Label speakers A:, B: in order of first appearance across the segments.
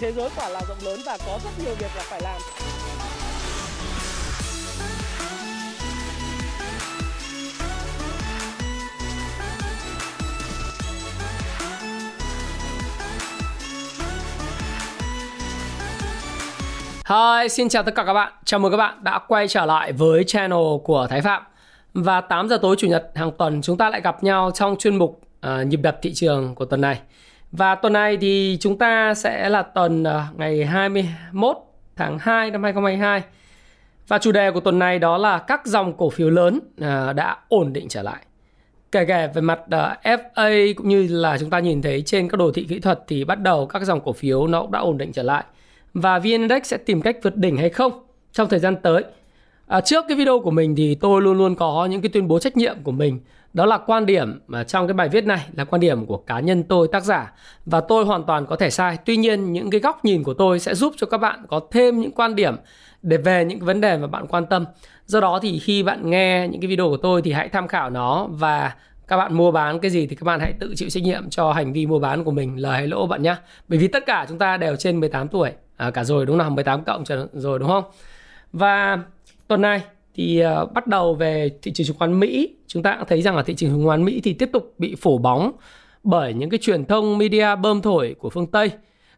A: thế giới quả là rộng lớn và có rất nhiều việc là phải làm
B: Hi, xin chào tất cả các bạn. Chào mừng các bạn đã quay trở lại với channel của Thái Phạm. Và 8 giờ tối chủ nhật hàng tuần chúng ta lại gặp nhau trong chuyên mục uh, nhịp đập thị trường của tuần này. Và tuần này thì chúng ta sẽ là tuần ờ, ngày 21 tháng 2 năm 2022. Và chủ đề của tuần này đó là các dòng cổ phiếu lớn ờ, đã ổn định trở lại. Kể cả về mặt ờ, FA cũng như là chúng ta nhìn thấy trên các đồ thị kỹ thuật thì bắt đầu các dòng cổ phiếu nó cũng đã ổn định trở lại và VN Index sẽ tìm cách vượt đỉnh hay không trong thời gian tới. À, trước cái video của mình thì tôi luôn luôn có những cái tuyên bố trách nhiệm của mình đó là quan điểm mà trong cái bài viết này là quan điểm của cá nhân tôi tác giả. Và tôi hoàn toàn có thể sai. Tuy nhiên những cái góc nhìn của tôi sẽ giúp cho các bạn có thêm những quan điểm để về những cái vấn đề mà bạn quan tâm. Do đó thì khi bạn nghe những cái video của tôi thì hãy tham khảo nó. Và các bạn mua bán cái gì thì các bạn hãy tự chịu trách nhiệm cho hành vi mua bán của mình lời hay lỗ bạn nhé bởi vì tất cả chúng ta đều trên 18 tuổi. À, cả rồi đúng không? 18 cộng rồi đúng không? Và tuần này thì uh, bắt đầu về thị trường chứng khoán Mỹ chúng ta cũng thấy rằng là thị trường chứng khoán Mỹ thì tiếp tục bị phủ bóng bởi những cái truyền thông media bơm thổi của phương Tây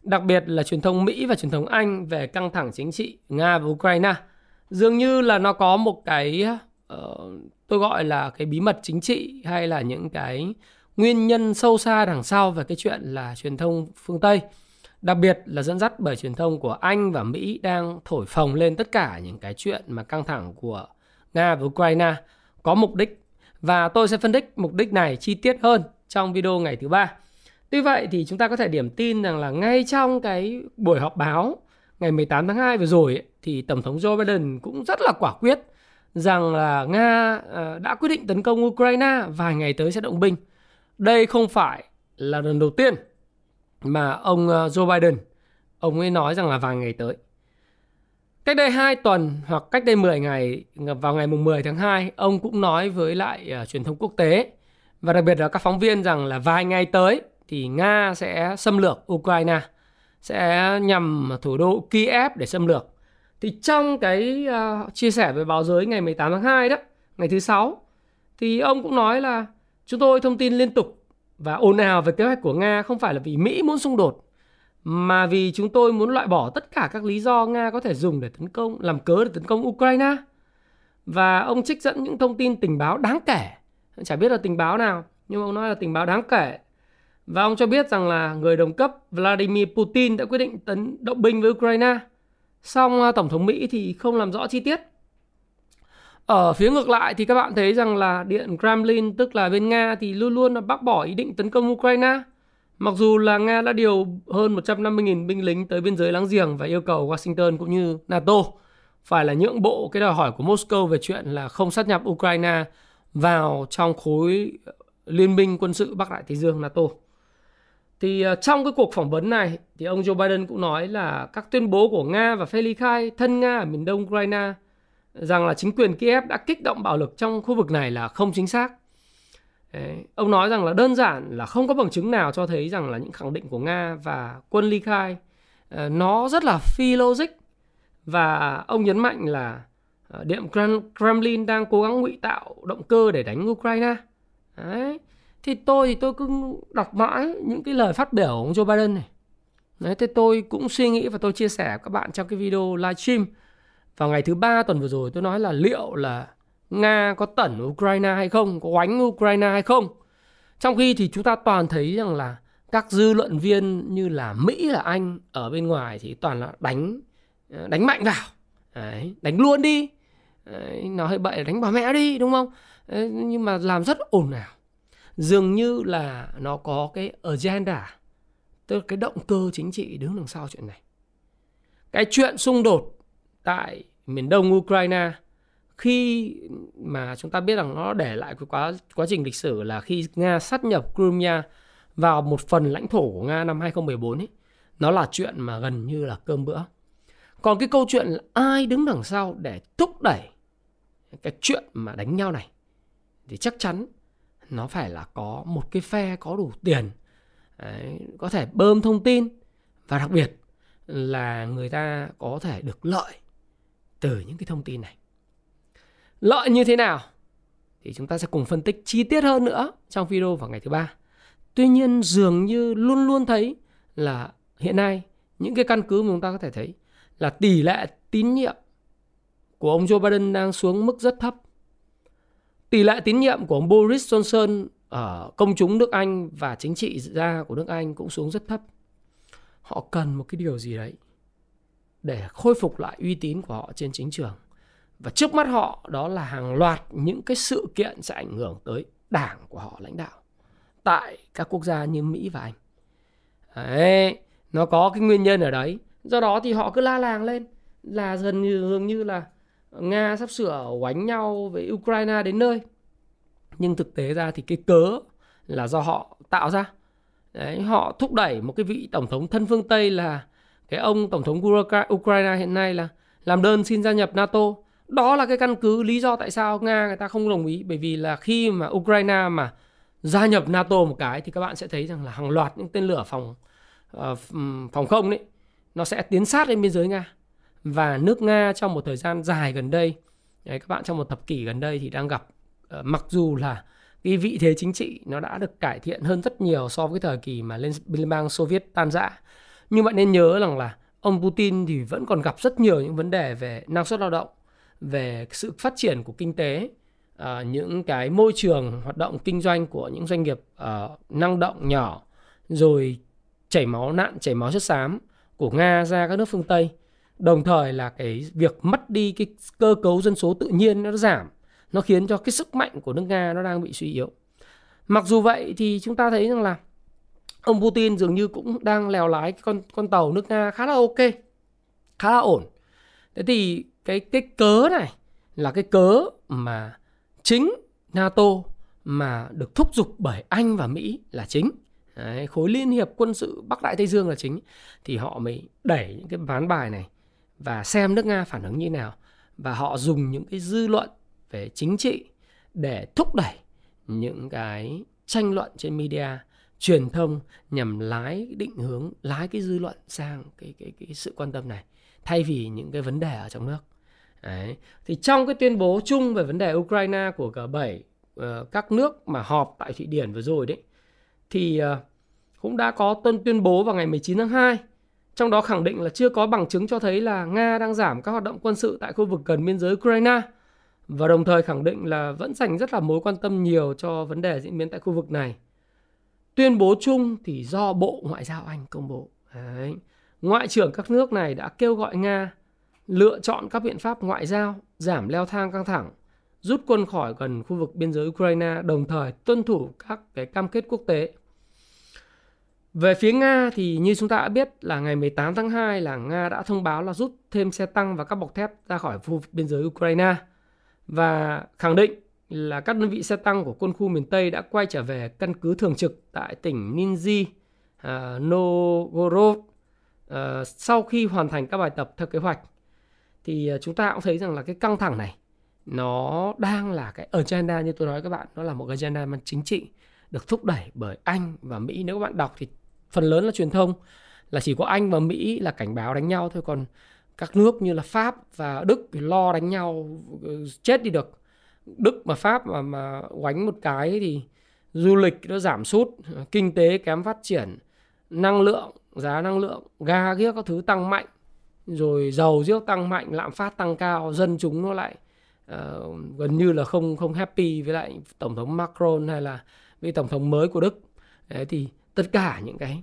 B: đặc biệt là truyền thông Mỹ và truyền thông Anh về căng thẳng chính trị Nga và Ukraine. Dường như là nó có một cái uh, tôi gọi là cái bí mật chính trị hay là những cái nguyên nhân sâu xa đằng sau về cái chuyện là truyền thông phương Tây đặc biệt là dẫn dắt bởi truyền thông của Anh và Mỹ đang thổi phồng lên tất cả những cái chuyện mà căng thẳng của Nga và Ukraine có mục đích và tôi sẽ phân tích mục đích này chi tiết hơn trong video ngày thứ ba. Tuy vậy thì chúng ta có thể điểm tin rằng là ngay trong cái buổi họp báo ngày 18 tháng 2 vừa rồi ấy, thì Tổng thống Joe Biden cũng rất là quả quyết rằng là Nga ờ, đã quyết định tấn công Ukraine vài ngày tới sẽ động binh. Đây không phải là lần đầu tiên mà ông ờ, Joe Biden ông ấy nói rằng là vài ngày tới. Cách đây 2 tuần hoặc cách đây 10 ngày vào ngày mùng 10 tháng 2 ông cũng nói với lại uh, truyền thông quốc tế và đặc biệt là các phóng viên rằng là vài ngày tới thì Nga sẽ xâm lược Ukraine sẽ nhằm thủ đô Kiev để xâm lược. Thì trong cái uh, chia sẻ với báo giới ngày 18 tháng 2 đó, ngày thứ sáu thì ông cũng nói là chúng tôi thông tin liên tục và ồn ào về kế hoạch của Nga không phải là vì Mỹ muốn xung đột mà vì chúng tôi muốn loại bỏ tất cả các lý do Nga có thể dùng để tấn công làm cớ để tấn công Ukraine. Và ông trích dẫn những thông tin tình báo đáng kể. Chả biết là tình báo nào, nhưng ông nói là tình báo đáng kể. Và ông cho biết rằng là người đồng cấp Vladimir Putin đã quyết định tấn động binh với Ukraine. Song à, Tổng thống Mỹ thì không làm rõ chi tiết. Ở phía ngược lại thì các bạn thấy rằng là Điện Kremlin, tức là bên Nga thì luôn luôn là bác bỏ ý định tấn công Ukraine. Mặc dù là Nga đã điều hơn 150.000 binh lính tới biên giới láng giềng và yêu cầu Washington cũng như NATO phải là nhượng bộ cái đòi hỏi của Moscow về chuyện là không sát nhập Ukraine vào trong khối liên minh quân sự Bắc Đại Tây Dương NATO. Thì à, trong cái cuộc phỏng vấn này thì ông Joe Biden cũng nói là các tuyên bố của Nga và phe ly khai thân Nga ở miền đông Ukraine rằng là chính quyền Kiev đã kích động bạo lực trong khu vực này là không chính xác. Đấy. Ông nói rằng là đơn giản là không có bằng chứng nào cho thấy rằng là những khẳng định của Nga và quân ly khai ờ, nó rất là phi logic và ông nhấn mạnh là ờ, Điện Kremlin đang cố gắng ngụy tạo động cơ để đánh Ukraine. Đấy. Thì tôi thì tôi cứ đọc mãi những cái lời phát biểu của ông Joe Biden này. Đấy, thế tôi cũng suy nghĩ và tôi chia sẻ với các bạn trong cái video livestream vào ngày thứ ba tuần vừa rồi tôi nói là liệu là Nga có tẩn Ukraine hay không, có oánh Ukraine hay không. Trong khi thì chúng ta toàn thấy rằng là các dư luận viên như là Mỹ là Anh ở bên ngoài thì toàn là đánh ờ, đánh mạnh vào. Đấy, đánh luôn đi. Đấy, nó hơi bậy đánh bà mẹ đi đúng không? Đấy, nhưng mà làm rất ồn ào. Dường như là nó có cái agenda, tức là cái động cơ chính trị đứng đằng sau chuyện này. Cái chuyện xung đột tại miền đông Ukraine khi mà chúng ta biết rằng nó để lại cái quá quá trình lịch sử là khi Nga sát nhập Crimea vào một phần lãnh thổ của Nga năm 2014 ấy, nó là chuyện mà gần như là cơm bữa. Còn cái câu chuyện là ai đứng đằng sau để thúc đẩy cái chuyện mà đánh nhau này thì chắc chắn nó phải là có một cái phe có đủ tiền đấy, có thể bơm thông tin và đặc biệt là người ta có thể được lợi từ những cái thông tin này. Lợi như thế nào? Thì chúng ta sẽ cùng phân tích chi tiết hơn nữa trong video vào ngày thứ ba. Tuy nhiên, dường như luôn luôn thấy là hiện nay những cái căn cứ mà chúng ta có thể thấy là tỷ lệ tín nhiệm của ông Joe Biden đang xuống mức rất thấp. Tỷ lệ tín nhiệm của ông Boris Johnson ở công chúng nước Anh và chính trị gia của nước Anh cũng xuống rất thấp. Họ cần một cái điều gì đấy để khôi phục lại uy tín của họ trên chính trường. Và trước mắt họ đó là hàng loạt những cái sự kiện sẽ ảnh hưởng tới đảng của họ lãnh đạo tại các quốc gia như Mỹ và Anh. Đấy, nó có cái nguyên nhân ở đấy. Do đó thì họ cứ la làng lên là dần như dường như là Nga sắp sửa oánh nhau với Ukraine đến nơi. Nhưng thực tế ra thì cái cớ là do họ tạo ra. Đấy, họ thúc đẩy một cái vị tổng thống thân phương Tây là cái ông tổng thống Ukraine hiện nay là làm đơn xin gia nhập NATO. Đó là cái căn cứ lý do tại sao Nga người ta không đồng ý. Bởi vì là khi mà Ukraine mà gia nhập NATO một cái thì các bạn sẽ thấy rằng là hàng loạt những tên lửa phòng uh, phòng không đấy nó sẽ tiến sát lên biên giới Nga. Và nước Nga trong một thời gian dài gần đây đấy, các bạn trong một thập kỷ gần đây thì đang gặp uh, mặc dù là cái vị thế chính trị nó đã được cải thiện hơn rất nhiều so với thời kỳ mà Liên bang Xô Viết tan rã nhưng bạn nên nhớ rằng là ông Putin thì vẫn còn gặp rất nhiều những vấn đề về năng suất lao động về sự phát triển của kinh tế uh, những cái môi trường hoạt động kinh doanh của những doanh nghiệp uh, năng động nhỏ rồi chảy máu nạn chảy máu chất xám của Nga ra các nước phương Tây. Đồng thời là cái việc mất đi cái cơ cấu dân số tự nhiên nó giảm nó khiến cho cái sức mạnh của nước Nga nó đang bị suy yếu. Mặc dù vậy thì chúng ta thấy rằng là ông Putin dường như cũng đang lèo lái cái con con tàu nước Nga khá là ok khá là ổn. Thế thì cái cái cớ này là cái cớ mà chính NATO mà được thúc giục bởi Anh và Mỹ là chính. Đấy, khối liên hiệp quân sự Bắc Đại Tây Dương là chính. Thì họ mới đẩy những cái ván bài này và xem nước Nga phản ứng như nào. Và họ dùng những cái dư luận về chính trị để thúc đẩy những cái tranh luận trên media truyền thông nhằm lái định hướng lái cái dư luận sang cái cái cái sự quan tâm này thay vì những cái vấn đề ở trong nước Đấy. Thì trong cái tuyên bố chung về vấn đề Ukraine của G7 uh, ờ, các nước mà họp tại Thụy Điển vừa rồi đấy thì uh, cũng đã có tuân tuyên bố vào ngày 19 tháng 2 trong đó khẳng định là chưa có bằng chứng cho thấy là Nga đang giảm các hoạt động quân sự tại khu vực gần biên giới Ukraine và đồng thời khẳng định là vẫn dành rất là mối quan tâm nhiều cho vấn đề diễn biến tại khu vực này. Tuyên bố chung thì do Bộ Ngoại giao Anh công bố. Đấy. Ngoại trưởng các nước này đã kêu gọi Nga lựa chọn các biện pháp ngoại giao giảm leo thang căng thẳng, rút quân khỏi gần khu vực biên giới Ukraine, đồng thời tuân thủ các cái cam kết quốc tế. Về phía Nga thì như chúng ta đã biết là ngày 18 tháng 2 là Nga đã thông báo là rút thêm xe tăng và các bọc thép ra khỏi khu vực biên giới Ukraine và khẳng định là các đơn vị xe tăng của quân khu miền Tây đã quay trở về căn cứ thường trực tại tỉnh Ninji, uh, Novgorod uh, sau khi hoàn thành các bài tập theo kế hoạch. Thì uh, chúng ta cũng thấy rằng là cái căng thẳng này nó đang là cái agenda như tôi nói các bạn nó là một agenda mang chính trị được thúc đẩy bởi Anh và Mỹ. Nếu các bạn đọc thì phần lớn là truyền thông là chỉ có Anh và Mỹ là cảnh báo đánh nhau thôi còn các nước như là Pháp và Đức thì lo đánh nhau ừ, chết đi được. Đức mà Pháp mà mà oánh một cái thì du lịch nó giảm sút kinh tế kém phát triển năng lượng giá năng lượng ga kia các thứ tăng mạnh rồi dầu rước tăng mạnh lạm phát tăng cao dân chúng nó lại uh, gần như là không không happy với lại tổng thống Macron hay là với tổng thống mới của Đức. Đấy, thì tất cả những cái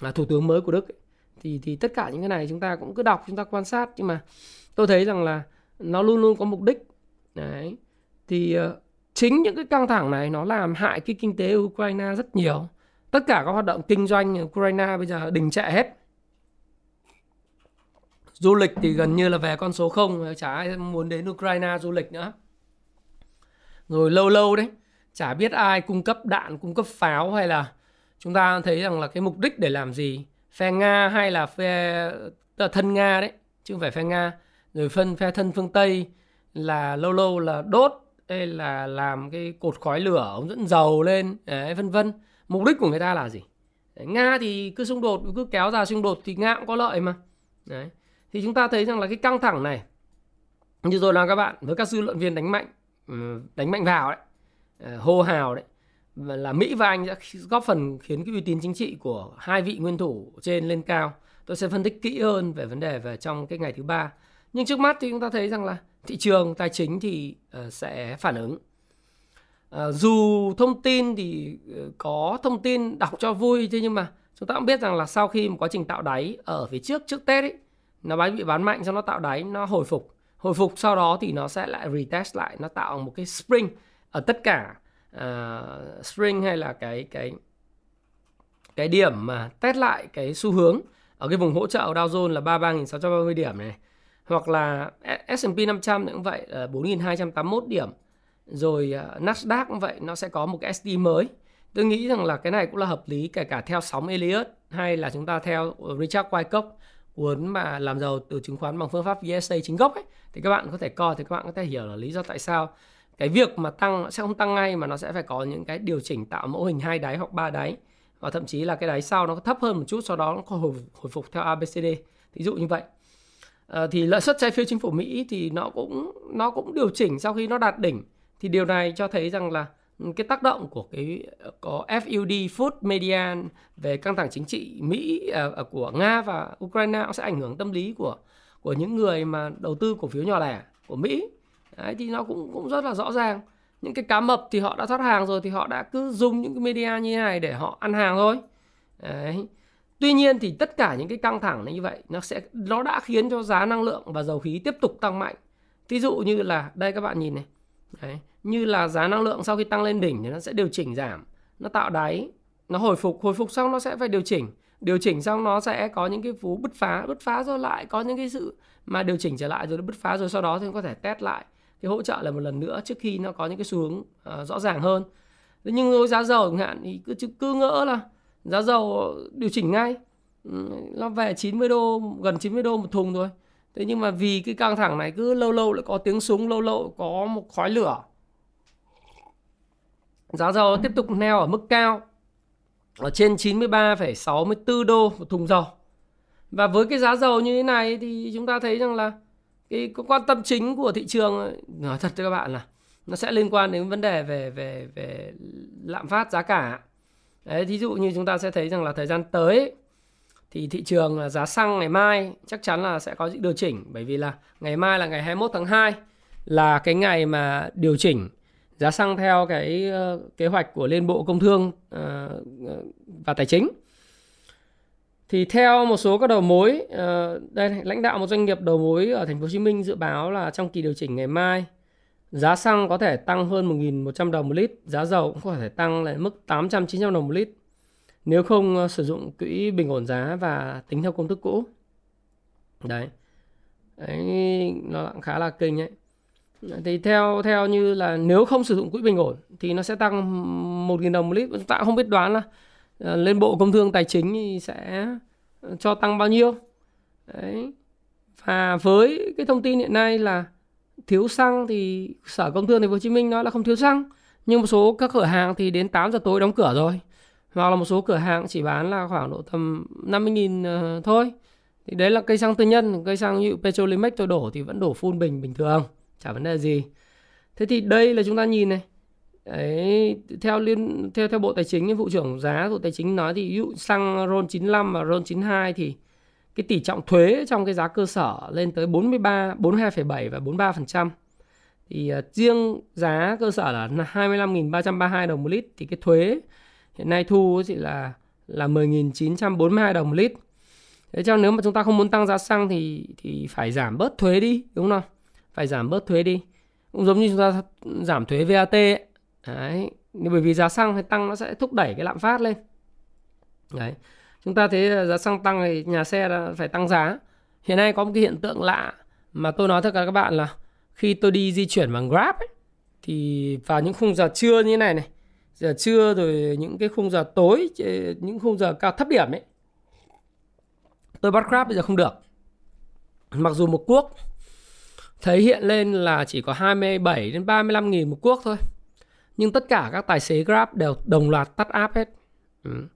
B: là thủ tướng mới của Đức ấy, thì thì tất cả những cái này chúng ta cũng cứ đọc chúng ta quan sát. Nhưng mà tôi thấy rằng là nó luôn luôn có mục đích đấy. Thì uh, chính những cái căng thẳng này nó làm hại cái kinh tế Ukraine rất nhiều. Tất cả các hoạt động kinh doanh Ukraine bây giờ đình trệ hết. Du lịch thì gần như là về con số không chả ai muốn đến Ukraine du lịch nữa. Rồi lâu lâu đấy chả biết ai cung cấp đạn cung cấp pháo hay là chúng ta thấy rằng là cái mục đích để làm gì? Phe nga hay là phe ờ, thân nga đấy chứ không phải phe nga. Rồi phân phe thân phương tây là lâu lâu là đốt hay là làm cái cột khói lửa ống dẫn dầu lên đấy, vân vân mục đích của người ta là gì Đấy, Nga thì cứ xung đột cứ kéo dài xung đột thì Nga cũng có lợi mà Đấy. thì chúng ta thấy rằng là cái căng thẳng này như rồi là các bạn với các dư luận viên đánh mạnh ừ, đánh mạnh vào đấy ờ, hô hào đấy là Mỹ và Anh đã góp phần khiến cái uy tín chính trị của hai vị nguyên thủ trên lên cao. Tôi sẽ phân tích kỹ hơn về vấn đề về trong cái ngày thứ ba. Nhưng trước mắt thì chúng ta thấy rằng là thị trường tài chính thì ờ, sẽ phản ứng. Ờ, dù thông tin thì ờ, có thông tin đọc cho vui thế nhưng mà chúng ta cũng biết rằng là sau khi một quá trình tạo đáy ở phía trước trước Tết ấy nó bán bị bán mạnh cho nó tạo đáy nó hồi phục. Hồi phục sau đó thì nó sẽ lại retest lại nó tạo một cái spring ở tất cả uh, spring hay là cái cái cái điểm mà test lại cái xu hướng. Ở cái vùng hỗ trợ Dow Jones là 33.630 điểm này hoặc là S&P 500 cũng vậy ờ, là 4.281 điểm. Rồi ờ, Nasdaq cũng vậy nó sẽ có một cái SD mới. Tôi nghĩ rằng là cái này cũng là hợp lý kể cả theo sóng Elliott hay là chúng ta theo ờ, Richard Wyckoff cuốn mà làm giàu từ chứng khoán bằng phương pháp VSA chính gốc ấy thì các bạn có thể coi thì các bạn có thể hiểu là lý do tại sao cái việc mà tăng nó sẽ không tăng ngay mà nó sẽ phải có những cái điều chỉnh tạo mẫu hình hai đáy hoặc ba đáy. Và thậm chí là cái đáy sau nó thấp hơn một chút sau đó nó có hồi, hồi phục theo ABCD ví dụ như vậy à, thì lợi suất trái phiếu chính phủ Mỹ thì nó cũng nó cũng điều chỉnh sau khi nó đạt đỉnh. Thì điều này cho thấy rằng là ừ, cái tác động của cái ờ, có FUD Food Median về căng thẳng chính trị Mỹ uh, của Nga và Ukraine sẽ ảnh hưởng tâm lý của của những người mà đầu tư cổ phiếu nhỏ lẻ của Mỹ. Đấy, thì nó cũng cũng rất là rõ ràng. Những cái cá mập thì họ đã thoát hàng rồi thì họ đã cứ dùng những cái media như thế này để họ ăn hàng thôi. Đấy tuy nhiên thì tất cả những cái căng thẳng như vậy nó sẽ nó đã khiến cho giá năng lượng và dầu khí tiếp tục tăng mạnh. Ví dụ như là đây các bạn nhìn này. Đấy. như là giá năng lượng sau khi tăng lên đỉnh thì nó sẽ điều chỉnh giảm nó tạo đáy nó hồi phục hồi phục xong nó sẽ phải điều chỉnh. Điều chỉnh xong nó sẽ có những cái phú bứt phá bứt phá rồi lại có những cái sự mà điều chỉnh trở lại rồi nó bứt phá rồi sau đó thì có thể test lại cái hỗ trợ là một lần nữa trước khi nó có những cái xu hướng uh, rõ ràng hơn. Thế nhưng với giá dầu chẳng hạn thì cứ cứ ngỡ là giá dầu điều chỉnh ngay. Ừ, nó về 90 đô gần 90 đô một thùng thôi. Thế nhưng mà vì cái căng thẳng này cứ lâu lâu lại có tiếng súng lâu lâu có một khói lửa. Giá dầu tiếp tục neo ở mức cao ở trên 93,64 đô một thùng dầu. Và với cái giá dầu như thế này thì chúng ta thấy rằng là cái quan tâm chính của thị trường nói thật cho các bạn là nó sẽ liên quan đến vấn đề về về về lạm phát giá cả đấy, thí dụ như chúng ta sẽ thấy rằng là thời gian tới thì thị trường giá xăng ngày mai chắc chắn là sẽ có những điều chỉnh. Bởi vì là ngày mai là ngày 21 tháng 2 là cái ngày mà điều chỉnh giá xăng theo cái ờ, kế hoạch của Liên Bộ Công Thương ờ, và Tài chính. Thì theo một số các đầu mối ờ, đây lãnh đạo một doanh nghiệp đầu mối ở thành phố Hồ Chí Minh dự báo là trong kỳ điều chỉnh ngày mai giá xăng có thể tăng hơn 1.100 đồng một lít, giá dầu cũng có thể tăng lên mức 800 900 đồng một lít nếu không ờ, sử dụng quỹ bình ổn giá và tính theo công thức cũ. Đấy. Đấy nó cũng khá là kinh ấy. Thì theo theo như là nếu không sử dụng quỹ bình ổn thì nó sẽ tăng 1.000 đồng một lít. Chúng ta không biết đoán là ờ, lên bộ công thương tài chính thì sẽ ờ, cho tăng bao nhiêu đấy và với cái thông tin hiện nay là thiếu xăng thì sở công thương thành phố hồ chí minh nói là không thiếu xăng nhưng một số các cửa hàng thì đến 8 giờ tối đóng cửa rồi. Hoặc là một số cửa hàng chỉ bán là khoảng độ tầm 50.000 ờ, thôi. Thì đấy là cây xăng tư nhân cây xăng như Petrolimex tôi đổ thì vẫn đổ full bình bình thường chả vấn đề gì. Thế thì đây là chúng ta nhìn này. Đấy, theo liên theo theo Bộ Tài chính vụ trưởng giá Bộ Tài chính nói thì ví dụ xăng RON 95 và RON 92 thì cái tỷ trọng thuế trong cái giá cơ sở lên tới 43, 42,7 và 43%. Thì uh, riêng giá cơ sở là 25.332 đồng một lít thì cái thuế hiện nay thu chỉ là là 10.942 đồng một lít. Thế cho nếu mà chúng ta không muốn tăng giá xăng thì thì phải giảm bớt thuế đi, đúng không? Phải giảm bớt thuế đi. Cũng giống như chúng ta giảm thuế VAT ấy, Đấy. Bởi vì giá xăng hay tăng nó sẽ thúc đẩy cái lạm phát lên. Đấy. Chúng ta thấy giá xăng tăng thì nhà xe phải tăng giá. Hiện nay có một cái hiện tượng lạ mà tôi nói thật cả các bạn là khi tôi đi di chuyển bằng Grab ấy, thì vào những khung giờ trưa như thế này này, giờ trưa rồi những cái khung giờ tối, những khung giờ cao thấp điểm ấy, tôi bắt Grab bây giờ không được. Mặc dù một cuốc thấy hiện lên là chỉ có 27 đến 35 nghìn một cuốc thôi nhưng tất cả các tài xế Grab đều đồng loạt tắt app hết. Ừ.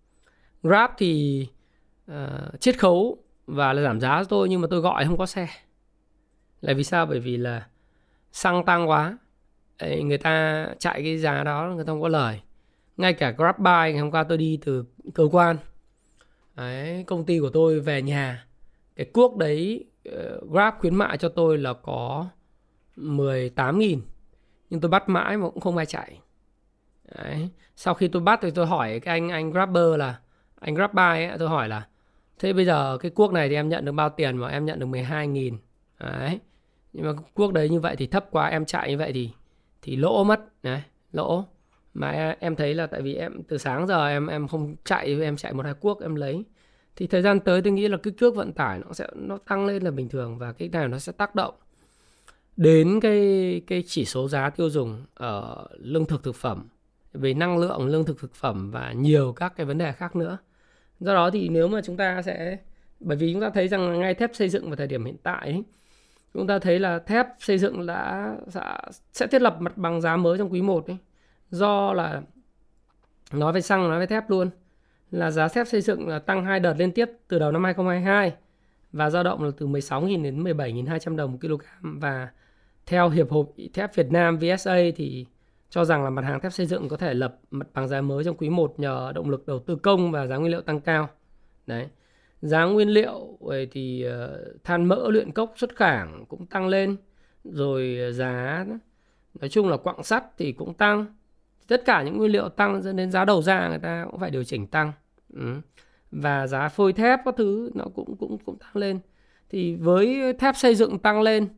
B: Grab thì uh, chiết khấu và là giảm giá cho tôi nhưng mà tôi gọi không có xe. Là vì sao? Bởi vì là xăng tăng quá. Đấy, người ta chạy cái giá đó người ta không có lời. Ngay cả grab buy ngày hôm qua tôi đi từ cơ quan. Đấy, công ty của tôi về nhà. Cái cuốc đấy uh, Grab khuyến mại cho tôi là có 18.000 nhưng tôi bắt mãi mà cũng không ai chạy. Đấy. sau khi tôi bắt thì tôi hỏi cái anh anh Grabber là anh GrabBuy ấy, tôi hỏi là thế bây giờ cái cuốc này thì em nhận được bao tiền mà em nhận được 12.000 đấy. Nhưng mà cuốc đấy như vậy thì thấp quá em chạy như vậy thì thì lỗ mất. Đấy lỗ. Mà e, em thấy là tại vì em từ sáng giờ em em không chạy em chạy một hai cuốc em lấy. Thì thời gian tới tôi nghĩ là cái cước vận tải nó sẽ nó tăng lên là bình thường và cái này nó sẽ tác động đến cái cái chỉ số giá tiêu dùng ở lương thực thực phẩm về năng lượng lương thực thực phẩm và nhiều các cái vấn đề khác nữa do đó thì nếu mà chúng ta sẽ bởi vì chúng ta thấy rằng ngay thép xây dựng vào thời điểm hiện tại ấy, chúng ta thấy là thép xây dựng đã sẽ thiết lập mặt bằng giá mới trong quý 1 ấy. do là nói về xăng nói về thép luôn là giá thép xây dựng là tăng hai đợt liên tiếp từ đầu năm 2022 và dao động là từ 16.000 đến 17.200 đồng một kg và theo Hiệp hội Thép Việt Nam VSA thì cho rằng là mặt hàng thép xây dựng có thể lập mặt bằng giá mới trong quý 1 nhờ động lực đầu tư công và giá nguyên liệu tăng cao. Đấy. Giá nguyên liệu thì ờ, than mỡ, luyện cốc, xuất khảng cũng tăng lên. Rồi ờ, giá, nói chung là quặng sắt thì cũng tăng. Tất cả những nguyên liệu tăng dẫn đến giá đầu ra người ta cũng phải điều chỉnh tăng. Ừ. Và giá phôi thép các thứ nó cũng cũng cũng tăng lên. Thì với thép xây dựng tăng lên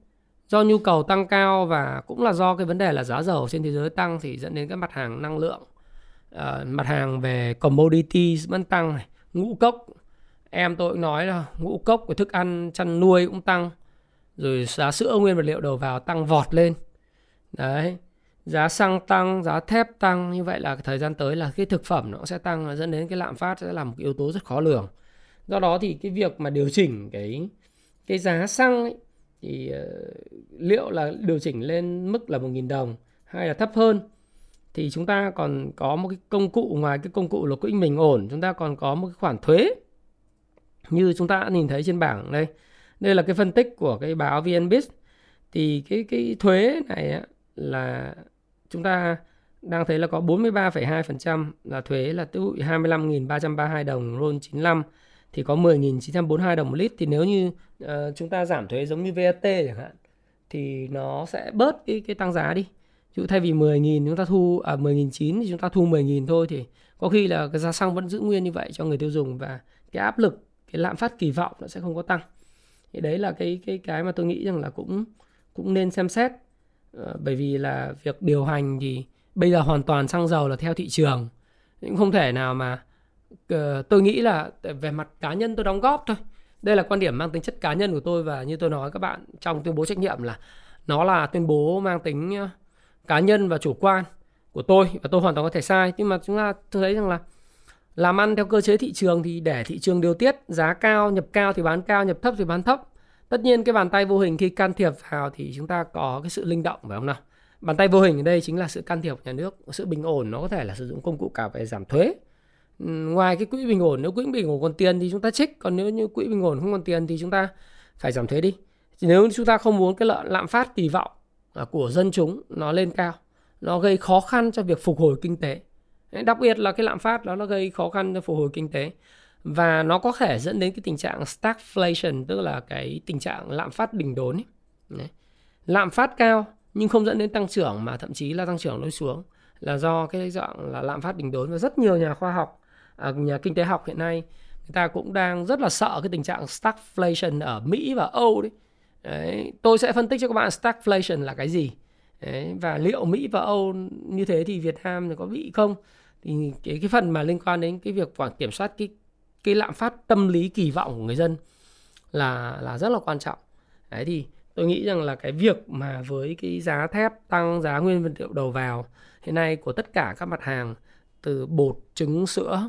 B: do nhu cầu tăng cao và cũng là do cái vấn đề là giá dầu trên thế giới tăng thì dẫn đến các mặt hàng năng lượng uh, mặt hàng về commodity vẫn tăng này ngũ cốc. Em tôi cũng nói là ngũ cốc của thức ăn chăn nuôi cũng tăng rồi giá sữa nguyên vật liệu đầu vào tăng vọt lên. Đấy giá xăng tăng giá thép tăng như vậy là thời gian tới là cái thực phẩm nó sẽ tăng dẫn đến cái lạm phát sẽ là một cái yếu tố rất khó lường. Do đó thì cái việc mà điều chỉnh cái cái giá xăng ấy, thì uh, liệu là điều chỉnh lên mức là 1.000 đồng hay là thấp hơn? Thì chúng ta còn có một cái công cụ ngoài cái công cụ là quỹ bình ổn chúng ta còn có một cái khoản thuế. Như chúng ta đã nhìn thấy trên bảng đây đây là cái phân tích của cái báo VNBiz thì cái cái thuế này là chúng ta đang thấy là có 43,2% là thuế là tiêu thụ 25.332 đồng RON 95 thì có 10.942 đồng một lít thì nếu như uh, chúng ta giảm thuế giống như VAT chẳng hạn thì nó sẽ bớt cái cái tăng giá đi. Ví dụ thay vì 10.000 chúng ta thu à 10.900 thì chúng ta thu 10.000 thôi thì có khi là cái giá xăng vẫn giữ nguyên như vậy cho người tiêu dùng và cái áp lực cái lạm phát kỳ vọng nó sẽ không có tăng. Thì đấy là cái cái cái mà tôi nghĩ rằng là cũng cũng nên xem xét uh, bởi vì là việc điều hành thì bây giờ hoàn toàn xăng dầu là theo thị trường cũng không thể nào mà Ờ, tôi nghĩ là về mặt cá nhân tôi đóng góp thôi. Đây là quan điểm mang tính chất cá nhân của tôi và như tôi nói các bạn trong tuyên bố trách nhiệm là nó là tuyên bố mang tính ờ, cá nhân và chủ quan của tôi và tôi hoàn toàn có thể sai. Nhưng mà chúng ta thấy rằng là làm ăn theo cơ chế thị trường thì để thị trường điều tiết, giá cao, nhập cao thì bán cao, nhập thấp thì bán thấp. Tất nhiên cái bàn tay vô hình khi can thiệp vào thì chúng ta có cái sự linh động, phải không nào? Bàn tay vô hình ở đây chính là sự can thiệp của nhà nước, sự bình ổn, nó có thể là sử dụng công cụ cả về giảm thuế Ừ, ngoài cái quỹ bình ổn nếu quỹ bình ổn còn tiền thì chúng ta trích còn nếu như quỹ bình ổn không còn tiền thì chúng ta phải giảm thuế đi nếu chúng ta không muốn cái lợi lạm phát kỳ vọng à, của dân chúng nó lên cao, nó gây khó khăn cho việc phục hồi kinh tế đặc biệt là cái lạm phát đó, nó gây khó khăn cho phục hồi kinh tế và nó có thể dẫn đến cái tình trạng stagflation, tức là cái tình trạng lạm phát đỉnh đốn ấy. Đấy. lạm phát cao nhưng không dẫn đến tăng trưởng mà thậm chí là tăng trưởng lôi xuống là do cái dạng là lạm phát đỉnh đốn và rất nhiều nhà khoa học à, nhà kinh tế học hiện nay người ta cũng đang rất là sợ cái tình trạng stagflation ở Mỹ và Âu đấy. đấy tôi sẽ phân tích cho các bạn stagflation là cái gì. Đấy, và liệu Mỹ và Âu như thế thì Việt Nam thì có bị không? Thì cái cái phần mà liên quan đến cái việc quản kiểm soát cái cái lạm phát tâm lý kỳ vọng của người dân là là rất là quan trọng. Đấy thì tôi nghĩ rằng là cái việc mà với cái giá thép tăng giá nguyên vật liệu đầu vào hiện nay của tất cả các mặt hàng từ bột trứng sữa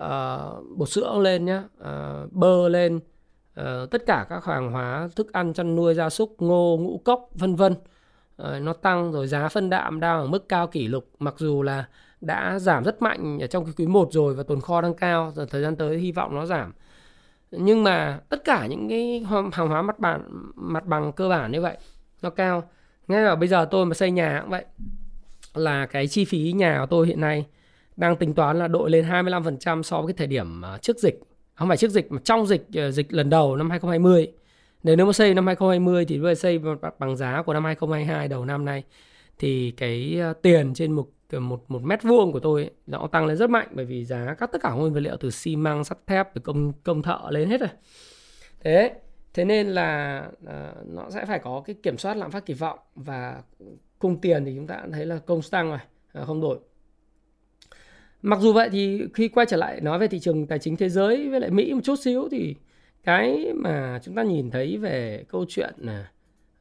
B: uh, bột sữa lên nhá. Uh, bơ lên. Uh, tất cả các hàng hóa thức ăn chăn nuôi gia súc ngô ngũ cốc vân vân. Uh, nó tăng rồi giá phân đạm đang ở mức cao kỷ lục mặc dù là đã giảm rất mạnh ở trong cái quý 1 rồi và tồn kho đang cao rồi thời gian tới hy vọng nó giảm. Nhưng mà tất cả những cái hàng hóa mặt bằng mặt bằng cơ bản như vậy nó cao. Ngay cả bây giờ tôi mà xây nhà cũng vậy là cái chi phí nhà của tôi hiện nay đang tính toán là đội lên 25% so với cái thời điểm à, trước dịch. Không phải trước dịch mà trong dịch ờ, dịch lần đầu năm 2020 nếu nếu mà xây năm 2020 thì bây giờ xây bằng giá của năm 2022 đầu năm nay. Thì cái ờ, tiền trên một ờ, một một mét vuông của tôi ấy, nó tăng lên rất mạnh bởi vì giá các tất cả nguyên vật liệu từ xi măng sắt thép từ công công thợ lên hết rồi. Thế thế nên là uh, nó sẽ phải có cái kiểm soát lạm phát kỳ vọng và cung tiền thì chúng ta thấy là công tăng rồi à, không đổi mặc dù vậy thì khi quay trở lại nói về thị trường tài chính thế giới với lại mỹ một chút xíu thì cái mà chúng ta nhìn thấy về câu chuyện là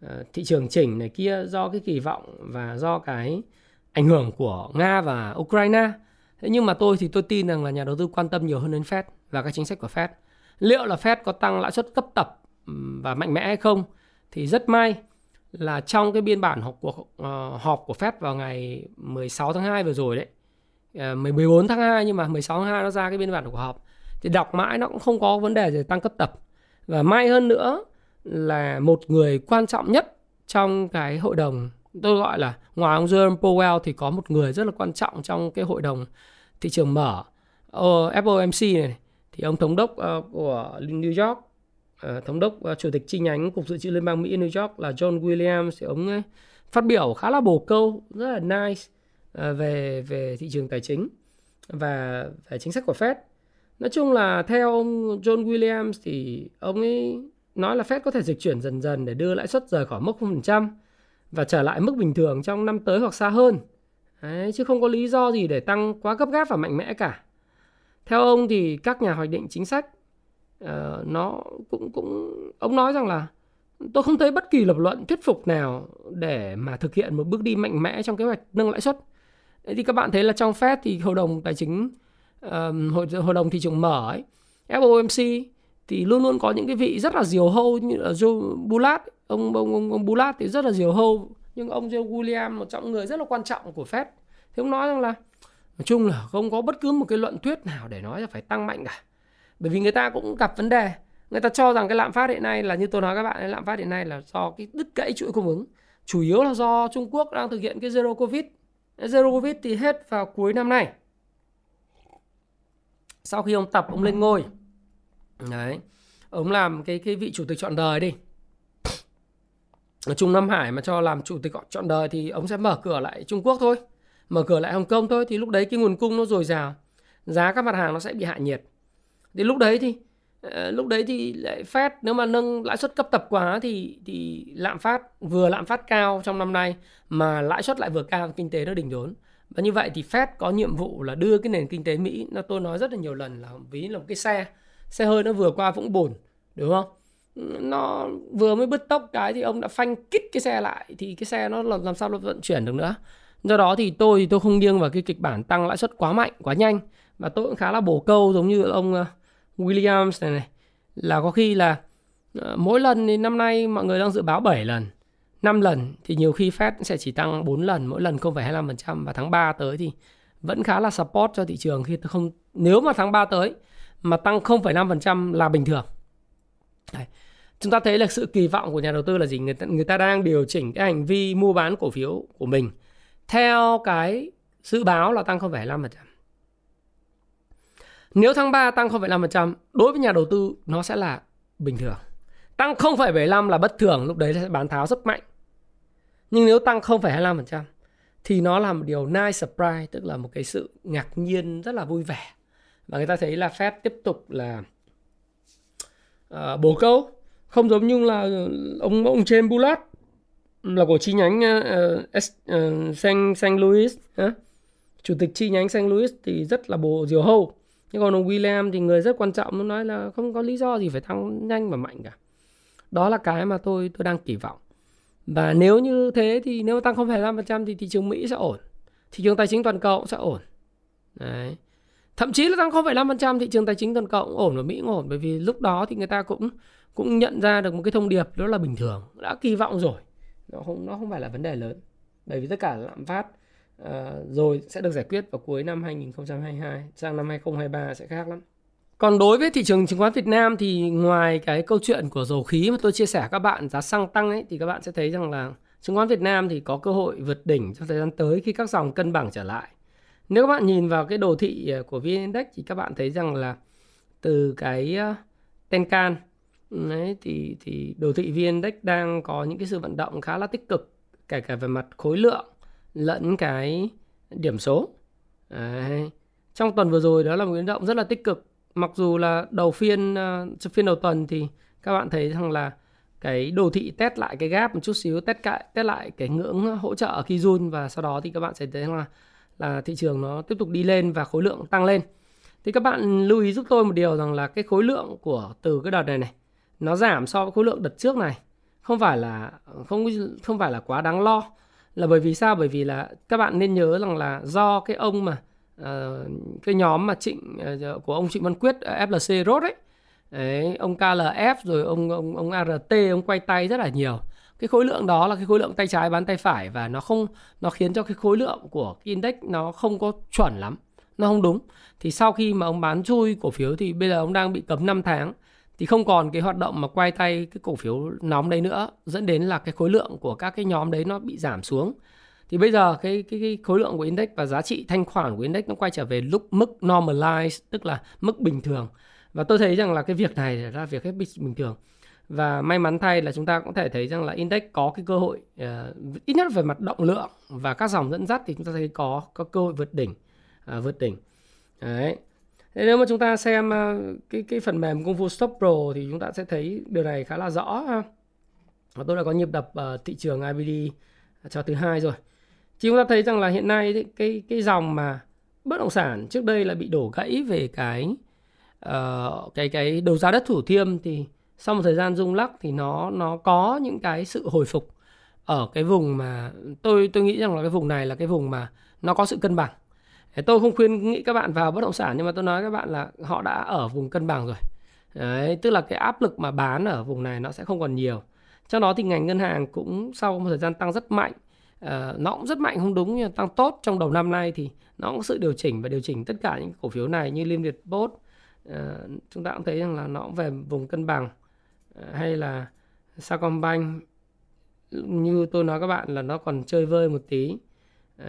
B: ờ, thị trường chỉnh này kia do cái kỳ vọng và do cái ảnh hưởng của Nga và Ukraine. Thế nhưng mà tôi thì tôi tin rằng là nhà đầu tư quan tâm nhiều hơn đến Fed và các chính sách của Fed. Liệu là Fed có tăng lãi suất cấp tập và mạnh mẽ hay không thì rất may là trong cái biên bản họp cuộc ờ, họp của Fed vào ngày 16 tháng 2 vừa rồi đấy. Ờ, 14 tháng 2 nhưng mà 16 tháng 2 nó ra cái biên bản của họp. Thì đọc mãi nó cũng không có vấn đề gì tăng cấp tập. Và may hơn nữa là một người quan trọng nhất trong cái hội đồng, tôi gọi là ngoài ông Jerome Powell thì có một người rất là quan trọng trong cái hội đồng thị trường mở. Ờ, FOMC này thì ông thống đốc ờ, của New York thống đốc chủ tịch chi nhánh cục dự trữ liên bang Mỹ New York là John Williams thì ông ấy phát biểu khá là bổ câu, rất là nice. Ờ, về về thị trường tài chính và về chính sách của Fed nói chung là theo ông John Williams thì ông ấy nói là Fed có thể dịch chuyển dần dần để đưa lãi suất rời khỏi mức 0% và trở lại mức bình thường trong năm tới hoặc xa hơn. Đấy, chứ không có lý do gì để tăng quá gấp gáp và mạnh mẽ cả. Theo ông thì các nhà hoạch định chính sách uh, nó cũng cũng ông nói rằng là tôi không thấy bất kỳ lập luận thuyết phục nào để mà thực hiện một bước đi mạnh mẽ trong kế hoạch nâng lãi suất. Thế thì các bạn thấy là trong Fed thì hội đồng tài chính uh, hội, hội đồng thị trường mở ấy, FOMC thì luôn luôn có những cái vị rất là diều hâu như là Joe Bullard ông ông ông, ông Bullard thì rất là diều hâu nhưng ông Joe William một trong người rất là quan trọng của Fed. Thì ông nói rằng là nói chung là không có bất cứ một cái luận thuyết nào để nói là phải tăng mạnh cả. Bởi vì người ta cũng gặp vấn đề. Người ta cho rằng cái lạm phát hiện nay là như tôi nói các bạn lạm phát hiện nay là do cái đứt gãy chuỗi cung ứng. Chủ yếu là do Trung Quốc đang thực hiện cái zero covid zero covid thì hết vào cuối năm nay. Sau khi ông tập, ông lên ngôi. Đấy. Ông làm cái cái vị chủ tịch chọn đời đi. Trung Nam Hải mà cho làm chủ tịch chọn đời thì ông sẽ mở cửa lại Trung Quốc thôi. Mở cửa lại Hồng Kông thôi, thì lúc đấy cái nguồn cung nó dồi dào. Giá các mặt hàng nó sẽ bị hạ nhiệt. Thì lúc đấy thì Ờ, lúc đấy thì lại Fed nếu mà nâng lãi suất cấp tập quá thì thì lạm phát vừa lạm phát cao trong năm nay mà lãi suất lại vừa cao kinh tế nó đình đốn. Và như vậy thì Fed có nhiệm vụ là đưa cái nền kinh tế Mỹ nó tôi nói rất là nhiều lần là ví là một cái xe xe hơi nó vừa qua vũng bùn đúng không? Nó vừa mới bứt tốc cái thì ông đã phanh kích cái xe lại thì cái xe nó làm, làm sao nó vận chuyển được nữa. Do đó thì tôi thì tôi không nghiêng vào cái kịch bản tăng lãi suất quá mạnh quá nhanh. Và tôi cũng khá là bổ câu giống như ông uh, Williams này này là có khi là ờ, mỗi lần thì năm nay mọi người đang dự báo 7 lần 5 lần thì nhiều khi Fed sẽ chỉ tăng 4 lần mỗi lần 0,25% và tháng 3 tới thì vẫn khá là support cho thị trường khi không nếu mà tháng 3 tới mà tăng 0,5% là bình thường. Đấy. Chúng ta thấy là sự kỳ vọng của nhà đầu tư là gì? Người ta, người ta đang điều chỉnh cái hành vi mua bán cổ phiếu của mình theo cái dự báo là tăng 0,5%. Nếu tháng 3 tăng 0,5%, đối với nhà đầu tư nó sẽ là bình thường. Tăng 0,75 là bất thường, lúc đấy sẽ bán tháo rất mạnh. Nhưng nếu tăng 0,25% thì nó là một điều nice surprise, tức là một cái sự ngạc nhiên rất là vui vẻ và người ta thấy là Fed tiếp tục là ờ, uh, bổ câu không giống như là ông ông James Bullard là của chi nhánh uh, uh, Saint Saint Louis uh, chủ tịch chi nhánh Saint Louis thì rất là bổ diều hâu nhưng còn ông William thì người rất quan trọng nó nói là không có lý do gì phải tăng nhanh và mạnh cả. Đó là cái mà tôi tôi đang kỳ vọng. Và nếu như thế thì nếu tăng 0,5% thì thị trường Mỹ sẽ ổn. Thị trường tài chính toàn cầu cũng sẽ ổn. Đấy. Thậm chí là tăng 0,5% thị trường tài chính toàn cầu cũng ổn và Mỹ cũng ổn. Bởi vì lúc đó thì người ta cũng cũng nhận ra được một cái thông điệp đó là bình thường. Đã kỳ vọng rồi. Nó không nó không phải là vấn đề lớn. Bởi vì tất cả lạm phát à, rồi sẽ được giải quyết vào cuối năm 2022 sang năm 2023 sẽ khác lắm còn đối với thị trường chứng khoán Việt Nam thì ngoài cái câu chuyện của dầu khí mà tôi chia sẻ các bạn giá xăng tăng ấy thì các bạn sẽ thấy rằng là chứng khoán Việt Nam thì có cơ hội vượt đỉnh trong thời gian tới khi các dòng cân bằng trở lại. Nếu các bạn nhìn vào cái đồ thị ờ, của VN Index thì các bạn thấy rằng là từ cái ờ, Tenkan đấy thì thì đồ thị VN Index đang có những cái sự vận động khá là tích cực kể cả về mặt khối lượng lẫn cái điểm số. Đấy. Trong tuần vừa rồi đó là một biến động rất là tích cực. Mặc dù là đầu phiên uh, phiên đầu tuần thì các bạn thấy rằng là cái đồ thị test lại cái gap một chút xíu test lại test lại cái ngưỡng hỗ trợ ở run và sau đó thì các bạn sẽ thấy là là thị trường nó tiếp tục đi lên và khối lượng tăng lên thì các bạn lưu ý giúp tôi một điều rằng là cái khối lượng của từ cái đợt này này nó giảm so với khối lượng đợt trước này không phải là không không phải là quá đáng lo là bởi vì sao? Bởi vì là các bạn nên nhớ rằng là do cái ông mà uh, cái nhóm mà trịnh uh, của ông trịnh văn quyết ờ, uh, FLC rốt ấy. Đấy, ông KLF rồi ông ông ông ART ông quay tay rất là nhiều. Cái khối lượng đó là cái khối lượng tay trái bán tay phải và nó không nó khiến cho cái khối lượng của cái index nó không có chuẩn lắm nó không đúng. Thì sau khi mà ông bán chui cổ phiếu thì bây giờ ông đang bị cấm 5 tháng thì không còn cái hoạt động mà quay tay cái cổ phiếu nóng đấy nữa dẫn đến là cái khối lượng của các cái nhóm đấy nó bị giảm xuống. Thì bây giờ cái cái, cái khối lượng của index và giá trị thanh khoản của index nó quay trở về lúc mức normalize tức là mức bình thường. Và tôi thấy rằng là cái việc này là việc hết bình thường. Và may mắn thay là chúng ta cũng thể thấy rằng là index có cái cơ hội uh, ít nhất về mặt động lượng và các dòng dẫn dắt thì chúng ta thấy có có cơ hội vượt đỉnh uh, vượt đỉnh. Đấy thế nếu mà chúng ta xem ờ, cái cái phần mềm công phu stop pro thì chúng ta sẽ thấy điều này khá là rõ và tôi đã có nhịp đập thị trường IBD cho thứ hai rồi. Thì chúng ta thấy rằng là hiện nay cái cái dòng mà bất động sản trước đây là bị đổ gãy về cái uh, cái cái đầu giá đất thủ thiêm thì sau một thời gian rung lắc thì nó nó có những cái sự hồi phục ở cái vùng mà tôi tôi nghĩ rằng là cái vùng này là cái vùng mà nó có sự cân bằng tôi không khuyên nghĩ các bạn vào bất động sản nhưng mà tôi nói các bạn là họ đã ở vùng cân bằng rồi. Đấy, tức là cái áp lực mà bán ở vùng này nó sẽ không còn nhiều. Trong đó thì ngành ngân hàng cũng sau một thời gian tăng rất mạnh uh, nó cũng rất mạnh không đúng nhưng tăng tốt. Trong đầu năm nay thì nó cũng có sự điều chỉnh và điều chỉnh tất cả những cổ phiếu này như Liên Việt Post uh, ờ, chúng ta cũng thấy rằng là nó cũng về vùng cân bằng. Ờ, hay là Sacombank như tôi nói các bạn là nó còn chơi vơi một tí.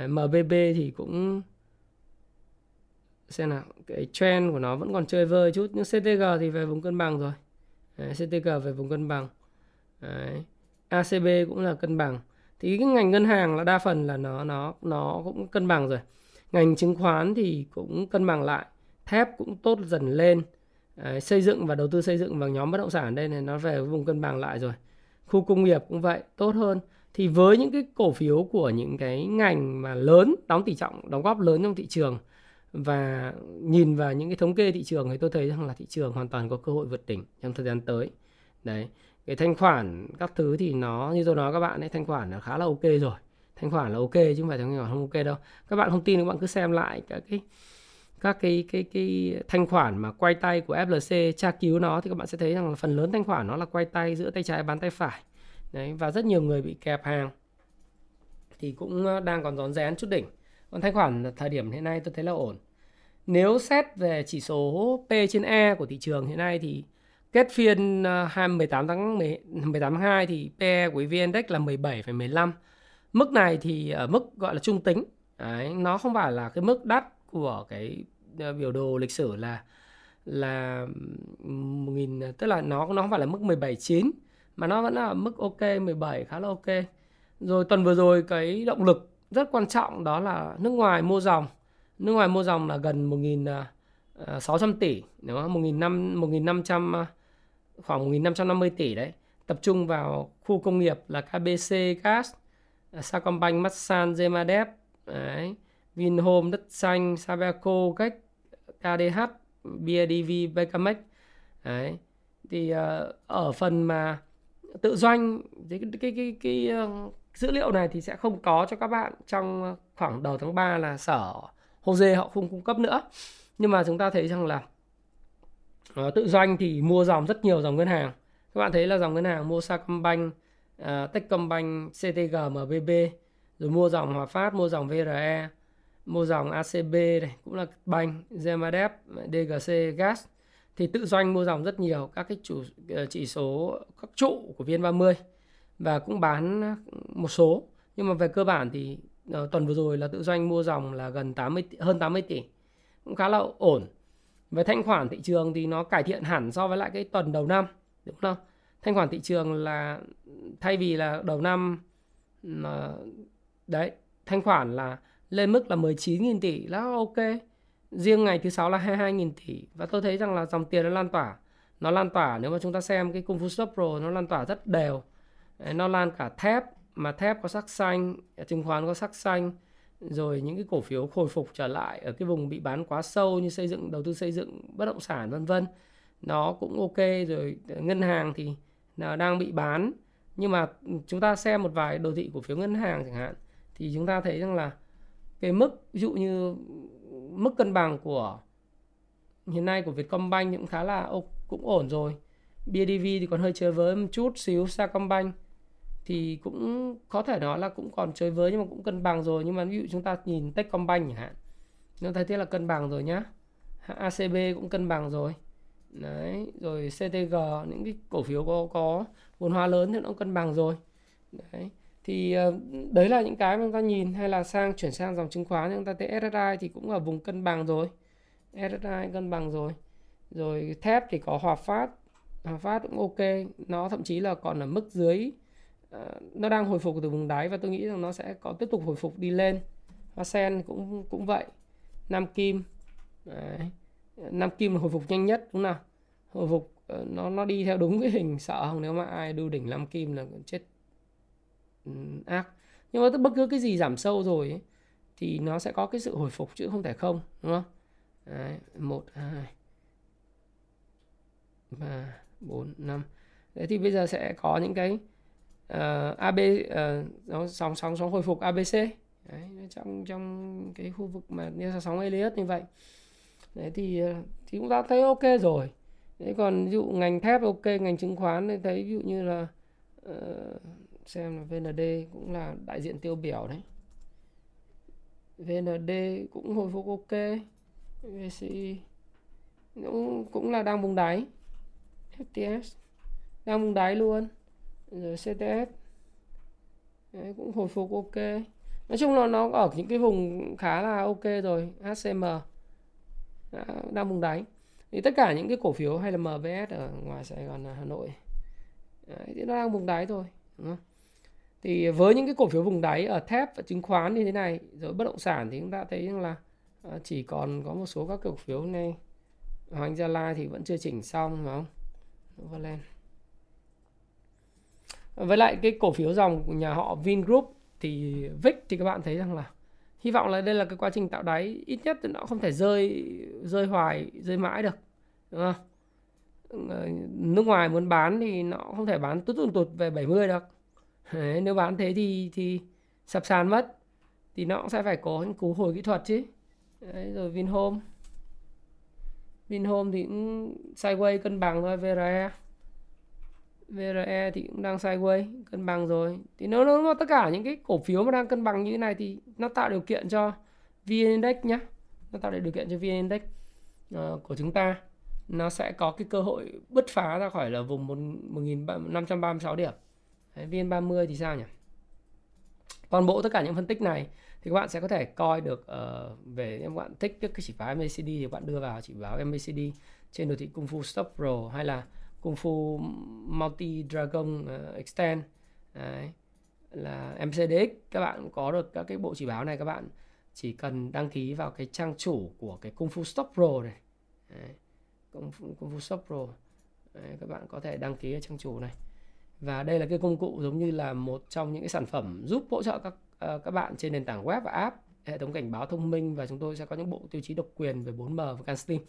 B: MBB thì cũng xem nào cái trend của nó vẫn còn chơi vơi chút nhưng CTG thì về vùng cân bằng rồi. Đấy, CTG về vùng cân bằng. Đấy. ACB cũng là cân bằng. Thì cái ngành ngân hàng là đa phần là nó nó nó cũng cân bằng rồi. Ngành chứng khoán thì cũng cân bằng lại. Thép cũng tốt dần lên. Đấy, xây dựng và đầu tư xây dựng vào nhóm bất động sản đây này nó về vùng cân bằng lại rồi. Khu công nghiệp cũng vậy tốt hơn. Thì với những cái cổ phiếu của những cái ngành mà lớn đóng tỷ trọng đóng góp lớn trong thị trường và nhìn vào những cái thống kê thị trường thì tôi thấy rằng là thị trường hoàn toàn có cơ hội vượt đỉnh trong thời gian tới. Đấy, cái thanh khoản các thứ thì nó, như tôi nói các bạn ấy, thanh khoản là khá là ok rồi. Thanh khoản là ok chứ không phải thanh khoản không ok đâu. Các bạn không tin các bạn cứ xem lại các cái các cái cái cái thanh khoản mà quay tay của FLC tra cứu nó thì các bạn sẽ thấy rằng là phần lớn thanh khoản nó là quay tay giữa tay trái bán tay phải. Đấy, và rất nhiều người bị kẹp hàng thì cũng ờ, đang còn rón rén chút đỉnh. Còn thanh khoản thời điểm hiện nay tôi thấy là ổn nếu xét về chỉ số P trên E của thị trường hiện nay thì kết phiên à, 18 tháng 18 tháng 2 thì PE của VN Index là 17,15 mức này thì ở mức gọi là trung tính Đấy, nó không phải là cái mức đắt của cái à, biểu đồ lịch sử là là 1000 tức là nó nó không phải là mức 17,9 mà nó vẫn là mức ok 17 khá là ok. Rồi tuần vừa rồi cái động lực rất quan trọng đó là nước ngoài mua dòng. Nước ngoài mua dòng là gần 1.600 à, à, tỷ, đúng không? 1.500 à, khoảng 1.550 tỷ đấy. Tập trung vào khu công nghiệp là KBC Gas, Sacombank, Masan, Zemadep, đấy. Vinhome, Đất Xanh, Sabeco, Cách KDH, BIDV, Becamex. đấy thì ở phần mà tự doanh cái cái cái, cái, cái dữ liệu này thì sẽ không có cho các bạn trong ờ, khoảng đầu tháng 3 là sở Jose họ không cung cấp nữa. Nhưng mà chúng ta thấy rằng là uh, tự doanh thì mua dòng rất nhiều dòng ngân hàng. Các bạn thấy là dòng ngân hàng mua Sacombank, uh, Techcombank, CTG, MBB rồi mua dòng Hòa Phát mua dòng VRE mua dòng ACB này cũng là banh Gemadep DGC Gas thì tự doanh mua dòng rất nhiều các cái chủ ờ, chỉ số các trụ của VN30 và cũng bán một số. Nhưng mà về cơ bản thì uh, tuần vừa rồi là tự doanh mua dòng là gần 80 hơn 80 tỷ. Cũng khá là ổn. Về thanh khoản thị trường thì nó cải thiện hẳn so với lại cái tuần đầu năm đúng không? Thanh khoản thị trường là thay vì là đầu năm ờ, đấy thanh khoản là lên mức là 19.000 tỷ là ok. Riêng ngày thứ sáu là 22.000 tỷ. Và tôi thấy rằng là dòng tiền nó lan tỏa. Nó lan tỏa nếu mà chúng ta xem cái cung phu stop pro nó lan tỏa rất đều. Nó lan cả thép mà thép có sắc xanh, chứng khoán có sắc xanh, rồi những cái cổ phiếu hồi phục trở lại ở cái vùng bị bán quá sâu như xây dựng, đầu tư xây dựng bất động sản, vân vân, nó cũng ok. Rồi ờ, ngân hàng thì là đang bị bán. Nhưng mà chúng ta xem một vài đồ thị cổ phiếu ngân hàng chẳng hạn, thì chúng ta thấy rằng là cái mức, ví dụ như mức cân bằng của hiện nay của Vietcombank cũng khá là cũng ổn rồi. BIDV thì còn hơi chơi với một chút xíu Sacombank thì cũng có thể nói là cũng còn chơi với nhưng mà cũng cân bằng rồi. Nhưng mà ví dụ chúng ta nhìn Techcombank chẳng hạn nó thấy thế là cân bằng rồi nhá. ACB cũng cân bằng rồi. Đấy, rồi CTG những cái cổ phiếu có có vốn hóa lớn thì nó cũng cân bằng rồi. Đấy, thì ờ, đấy là những cái mà chúng ta nhìn. Hay là sang, chuyển sang dòng chứng khoán chúng ta thấy SSI thì cũng ở vùng cân bằng rồi. SSI cân bằng rồi. Rồi thép thì có Hòa Phát. Hòa Phát cũng ok. Nó thậm chí là còn ở mức dưới Ờ, nó đang hồi phục từ vùng đáy và tôi nghĩ rằng nó sẽ có tiếp tục hồi phục đi lên. Hoa sen cũng cũng vậy. Nam kim Đấy. nam kim là hồi phục nhanh nhất đúng nào? Hồi phục ờ, nó nó đi theo đúng cái hình sợ không? Nếu mà ai đu đỉnh nam kim là chết. Ừ, ác. Nhưng mà bất cứ cái gì giảm sâu rồi ấy, thì nó sẽ có cái sự hồi phục chứ không thể không đúng không? Đấy, 1 2 3 4 5 Đấy thì bây giờ sẽ có những cái uh, ờ, AB uh, ờ, sóng sóng sóng hồi phục ABC đấy, trong trong cái khu vực mà như là sóng Elliott như vậy. Đấy thì ờ, thì chúng ta thấy ok rồi. Đấy còn ví dụ ngành thép ok ngành chứng khoán thì thấy ví dụ như là uh, xem là VND cũng là đại diện tiêu biểu đấy. VND cũng hồi phục ok. VCI cũng cũng là đang vùng đáy. FTS đang vùng đáy luôn rồi CTS Đấy, cũng hồi phục ok. Nói chung là nó ở những cái vùng khá là ok rồi HCM đang vùng đáy thì tất cả những cái cổ phiếu hay là MBS ở ngoài Sài Gòn Hà Nội Đấy, thì nó đang vùng đáy thôi đúng không? thì với những cái cổ phiếu vùng đáy ở thép và chứng khoán như thế này rồi bất động sản thì chúng ta thấy rằng là à, chỉ còn có một số các cổ phiếu này. Hoàng Gia Lai thì vẫn chưa chỉnh xong phải không? Novaland với lại cái cổ phiếu dòng của nhà họ Vingroup thì VIX thì các bạn thấy rằng là hy vọng là đây là cái quá trình tạo đáy ít nhất thì nó không thể rơi rơi hoài rơi mãi được đúng không? Ờ, nước ngoài muốn bán thì nó không thể bán tút tụt tụt về 70 được. Đấy, nếu bán thế thì thì sập sàn mất thì nó cũng sẽ phải có những cú hồi kỹ thuật chứ. Đấy, rồi Vinhome. Vinhome thì cũng sideways cân bằng thôi VRE VRE thì cũng đang sideways cân bằng rồi. Thì nếu nó tất cả những cái cổ phiếu mà đang cân bằng như thế này thì nó tạo điều kiện cho VN Index nhé nó tạo điều kiện cho VN Index uh, của chúng ta. Nó sẽ có cái cơ hội bứt phá ra khỏi là vùng 1536 điểm. Đấy, VN30 thì sao nhỉ? Toàn bộ tất cả những phân tích này thì các bạn sẽ có thể coi được uh, về em bạn thích cái chỉ báo MACD thì các bạn đưa vào chỉ báo MACD trên đồ thị Kung Fu Stop Pro hay là Kung Fu Multi Dragon uh, Extend Đấy. là MCDX các bạn có được các cái bộ chỉ báo này các bạn chỉ cần đăng ký vào cái trang chủ của cái Kung Fu Stop Pro này Đấy. Kung, Fu, Kung Fu Stop Pro Đấy. các bạn có thể đăng ký ở trang chủ này và đây là cái công cụ giống như là một trong những cái sản phẩm giúp hỗ trợ các uh, các bạn trên nền tảng web và app hệ thống cảnh báo thông minh và chúng tôi sẽ có những bộ tiêu chí độc quyền về 4M và CanSteam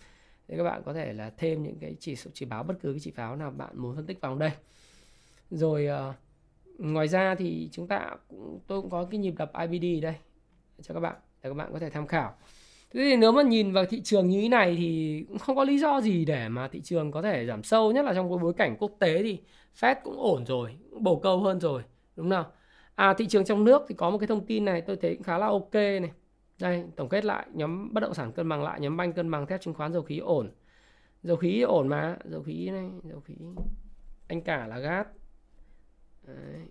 B: thì các bạn có thể là thêm những cái chỉ số chỉ báo bất cứ cái chỉ báo nào bạn muốn phân tích vào đây. Rồi uh, ngoài ra thì chúng ta cũng tôi cũng có cái nhịp đập IBD đây cho các bạn để các bạn có thể tham khảo. Thế thì nếu mà nhìn vào thị trường như thế này thì cũng không có lý do gì để mà thị trường có thể giảm sâu nhất là trong cái bối cảnh quốc tế thì Fed cũng ổn rồi cũng bầu câu hơn rồi đúng không À thị trường trong nước thì có một cái thông tin này tôi thấy cũng khá là ok này. Đây, tổng kết lại nhóm bất động sản cân bằng lại, nhóm banh cân bằng, thép chứng khoán dầu khí ổn. Dầu khí ổn mà, dầu khí này, dầu khí anh cả là gas. Đấy.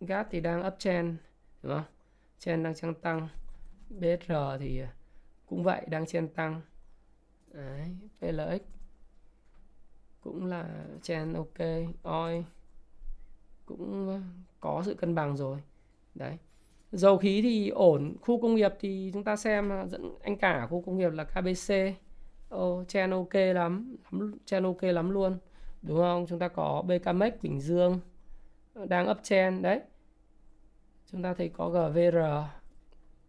B: Gas thì đang uptrend đúng không? Trend đang trang tăng. BSR thì cũng vậy đang trend tăng. Đấy, PLX cũng là trend ok, oil cũng có sự cân bằng rồi. Đấy dầu khí thì ổn khu công nghiệp thì chúng ta xem dẫn anh cả khu công nghiệp là KBC oh, chen ok lắm, lắm chen ok lắm luôn. Đúng không? Chúng ta có BKMX Bình Dương ờ, đang up chen đấy. Chúng ta thấy có GVR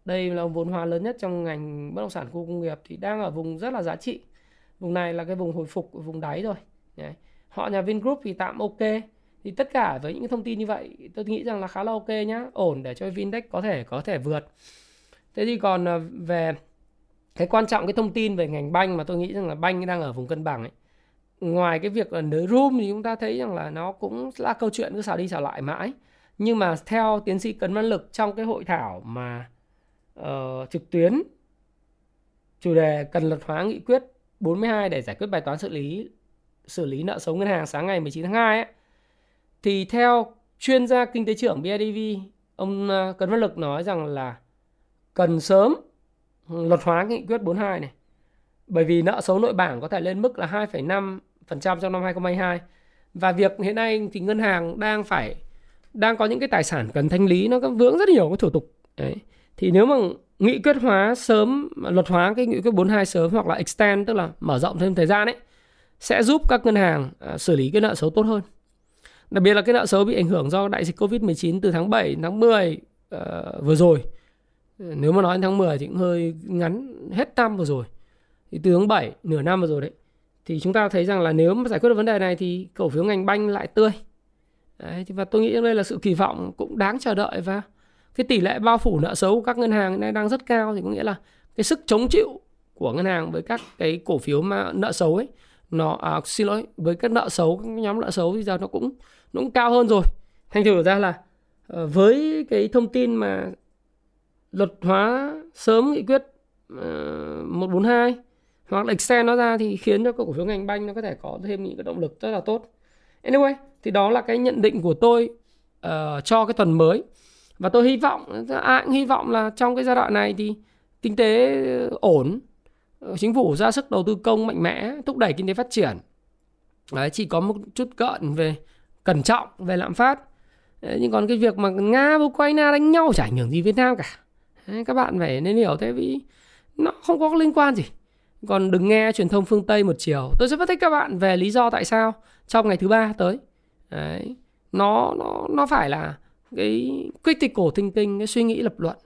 B: đây là vốn hóa lớn nhất trong ngành bất động sản khu công nghiệp thì đang ở vùng rất là giá trị. Vùng này là cái vùng hồi phục vùng đáy rồi đấy. họ nhà Vingroup thì tạm ok thì tất cả với những thông tin như vậy tôi nghĩ rằng là khá là ok nhá. Ổn để cho Vindex có thể có thể vượt. Thế thì còn ờ, về cái quan trọng cái thông tin về ngành banh mà tôi nghĩ rằng là banh đang ở vùng cân bằng ấy. Ngoài cái việc là nới room thì chúng ta thấy rằng là nó cũng là câu chuyện cứ xào đi xào lại mãi. Nhưng mà theo tiến sĩ Cấn Văn Lực trong cái hội thảo mà uh, trực tuyến chủ đề cần luật hóa nghị quyết 42 để giải quyết bài toán xử lý xử lý nợ xấu ngân hàng sáng ngày 19 tháng 2 ấy, thì theo chuyên gia kinh tế trưởng BIDV, ông ờ, Cấn Văn Lực nói rằng là cần sớm luật hóa nghị quyết 42 này. Bởi vì nợ xấu nội bảng có thể lên mức là 2,5% trong năm 2022. Và việc hiện nay thì ngân hàng đang phải đang có những cái tài sản cần thanh lý nó có vướng rất nhiều cái thủ tục. Đấy. Thì nếu mà nghị quyết hóa sớm luật hóa cái nghị quyết 42 sớm hoặc là extend tức là mở rộng thêm thời gian ấy sẽ giúp các ngân hàng ờ, xử lý cái nợ xấu tốt hơn. Đặc biệt là cái nợ xấu bị ảnh hưởng do đại dịch Covid-19 từ tháng 7 tháng 10 uh, ờ, vừa rồi. Nếu mà nói tháng 10 thì cũng hơi ngắn hết năm vừa rồi. Thì từ tháng 7 nửa năm vừa rồi đấy. Thì chúng ta thấy rằng là nếu mà giải quyết được vấn đề này thì cổ phiếu ngành banh lại tươi. Đấy, và tôi nghĩ đây là sự kỳ vọng cũng đáng chờ đợi và cái tỷ lệ bao phủ nợ xấu của các ngân hàng nay đang rất cao thì có nghĩa là cái sức chống chịu của ngân hàng với các cái cổ phiếu mà nợ xấu ấy nó à, xin lỗi với các nợ xấu các nhóm nợ xấu thì giờ nó cũng nó cũng cao hơn rồi. Thành thử ra là ờ, với cái thông tin mà luật hóa sớm nghị quyết ờ, uh, 142 hoặc là extend nó ra thì khiến cho cổ phiếu ngành banh nó có thể có thêm những cái động lực rất là tốt. Anyway thì đó là cái nhận định của tôi uh, cho cái tuần mới. Và tôi hy vọng ai cũng hy vọng là trong cái giai đoạn này thì kinh tế ổn chính phủ ra sức đầu tư công mạnh mẽ thúc đẩy kinh tế phát triển. Đấy, chỉ có một chút gợn về cẩn trọng về lạm phát. Đấy, nhưng còn cái việc mà nga và ukraine đánh nhau chả ảnh hưởng gì việt nam cả. Đấy, các bạn phải nên hiểu thế vì nó không có liên quan gì. Còn đừng nghe truyền thông phương tây một chiều. Tôi sẽ phân tích các bạn về lý do tại sao trong ngày thứ ba tới. Đấy, nó nó nó phải là cái critical thinking cái suy nghĩ lập luận.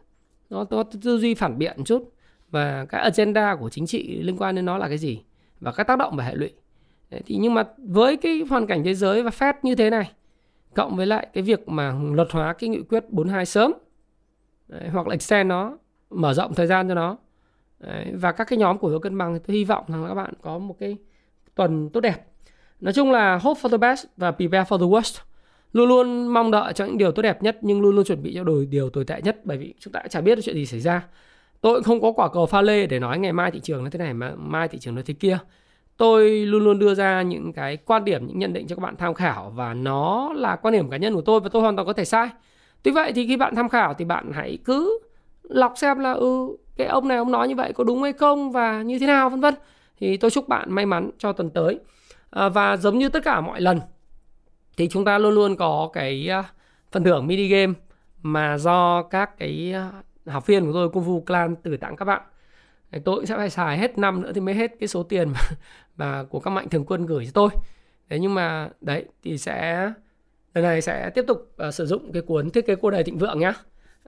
B: Nó, nó tư duy phản biện chút. Và cái agenda của chính trị liên quan đến nó là cái gì? Và các tác động và hệ lụy. Đấy, thì nhưng mà với cái hoàn cảnh thế giới và Fed như thế này cộng với lại cái việc mà luật hóa cái nghị quyết 42 sớm Đấy, hoặc là extend nó mở rộng thời gian cho nó Đấy, và các cái nhóm cổ phiếu cân bằng thì tôi hy vọng rằng các bạn có một cái tuần tốt đẹp. Nói chung là hope for the best và prepare for the worst. Luôn luôn mong đợi cho những điều tốt đẹp nhất nhưng luôn luôn chuẩn bị cho đổi điều tồi tệ nhất bởi vì chúng ta chả biết chuyện gì xảy ra. Tôi cũng không có quả cầu pha lê để nói ngày mai thị trường nó thế này mà mai thị trường nó thế kia tôi luôn luôn đưa ra những cái quan điểm những nhận định cho các bạn tham khảo và nó là quan điểm cá nhân của tôi và tôi hoàn toàn có thể sai. Tuy vậy thì khi bạn tham khảo thì bạn hãy cứ lọc xem là ừ cái ông này ông nói như vậy có đúng hay không và như thế nào vân vân. Thì tôi chúc bạn may mắn cho tuần tới. À, và giống như tất cả mọi lần thì chúng ta luôn luôn có cái à, phần thưởng mini game mà do các cái à, học viên của tôi Kung Fu Clan từ tặng các bạn tôi cũng sẽ phải xài hết năm nữa thì mới hết cái số tiền mà, mà của các mạnh thường quân gửi cho tôi. Thế nhưng mà đấy thì sẽ lần này sẽ tiếp tục uh, sử dụng cái cuốn thiết kế cuộc đời thịnh vượng nhá.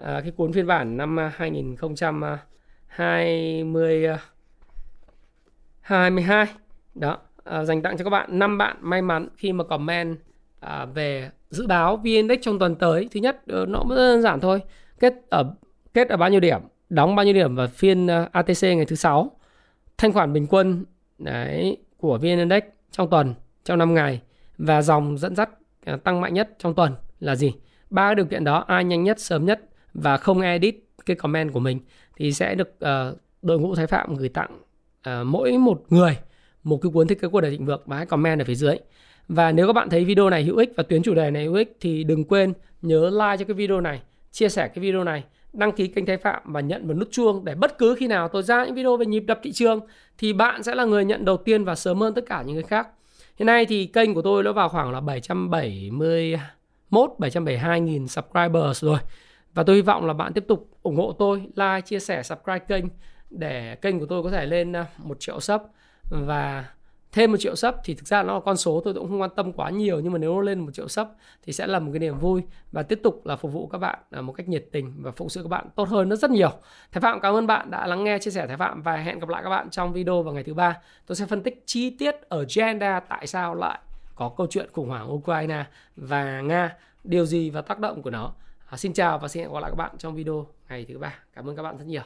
B: Uh, cái cuốn phiên bản năm 2020 uh, 22 đó uh, dành tặng cho các bạn năm bạn may mắn khi mà comment uh, về dự báo VN Index trong tuần tới. Thứ nhất uh, nó rất đơn giản thôi. Kết ở kết ở bao nhiêu điểm, đóng bao nhiêu điểm vào phiên ờ, ATC ngày thứ sáu, thanh khoản bình quân đấy của VN Index trong tuần, trong 5 ngày và dòng dẫn dắt ờ, tăng mạnh nhất trong tuần là gì? ba điều kiện đó ai nhanh nhất sớm nhất và không edit cái comment của mình thì sẽ được uh, đội ngũ thái phạm gửi tặng uh, mỗi một người một cái cuốn thiết kế cuộc đời thịnh vượng và hãy comment ở phía dưới và nếu các bạn thấy video này hữu ích và tuyến chủ đề này hữu ích thì đừng quên nhớ like cho cái video này chia sẻ cái video này đăng ký kênh Thái Phạm và nhận một nút chuông để bất cứ khi nào tôi ra những video về nhịp đập thị trường thì bạn sẽ là người nhận đầu tiên và sớm hơn tất cả những người khác. Hiện nay thì kênh của tôi nó vào khoảng là 771 772 nghìn subscribers rồi. Và tôi hy vọng là bạn tiếp tục ủng hộ tôi, like, chia sẻ, subscribe kênh để kênh của tôi có thể lên à, một triệu sub và thêm một triệu sub thì thực ra nó là con số tôi cũng không quan tâm quá nhiều nhưng mà nếu nó lên một triệu sub thì sẽ là một cái niềm vui và tiếp tục là phục vụ các bạn à, một cách nhiệt tình và phụng sự các bạn tốt hơn rất rất nhiều. Thái Phạm cảm ơn bạn đã lắng nghe chia sẻ Thái Phạm và hẹn gặp lại các bạn trong video vào ngày thứ ba. Tôi sẽ phân tích chi tiết ở agenda tại sao lại có câu chuyện khủng hoảng Ukraine và Nga, điều gì và tác động của nó. À, xin chào và xin hẹn gặp lại các bạn trong video ngày thứ ba. Cảm ơn các bạn rất nhiều.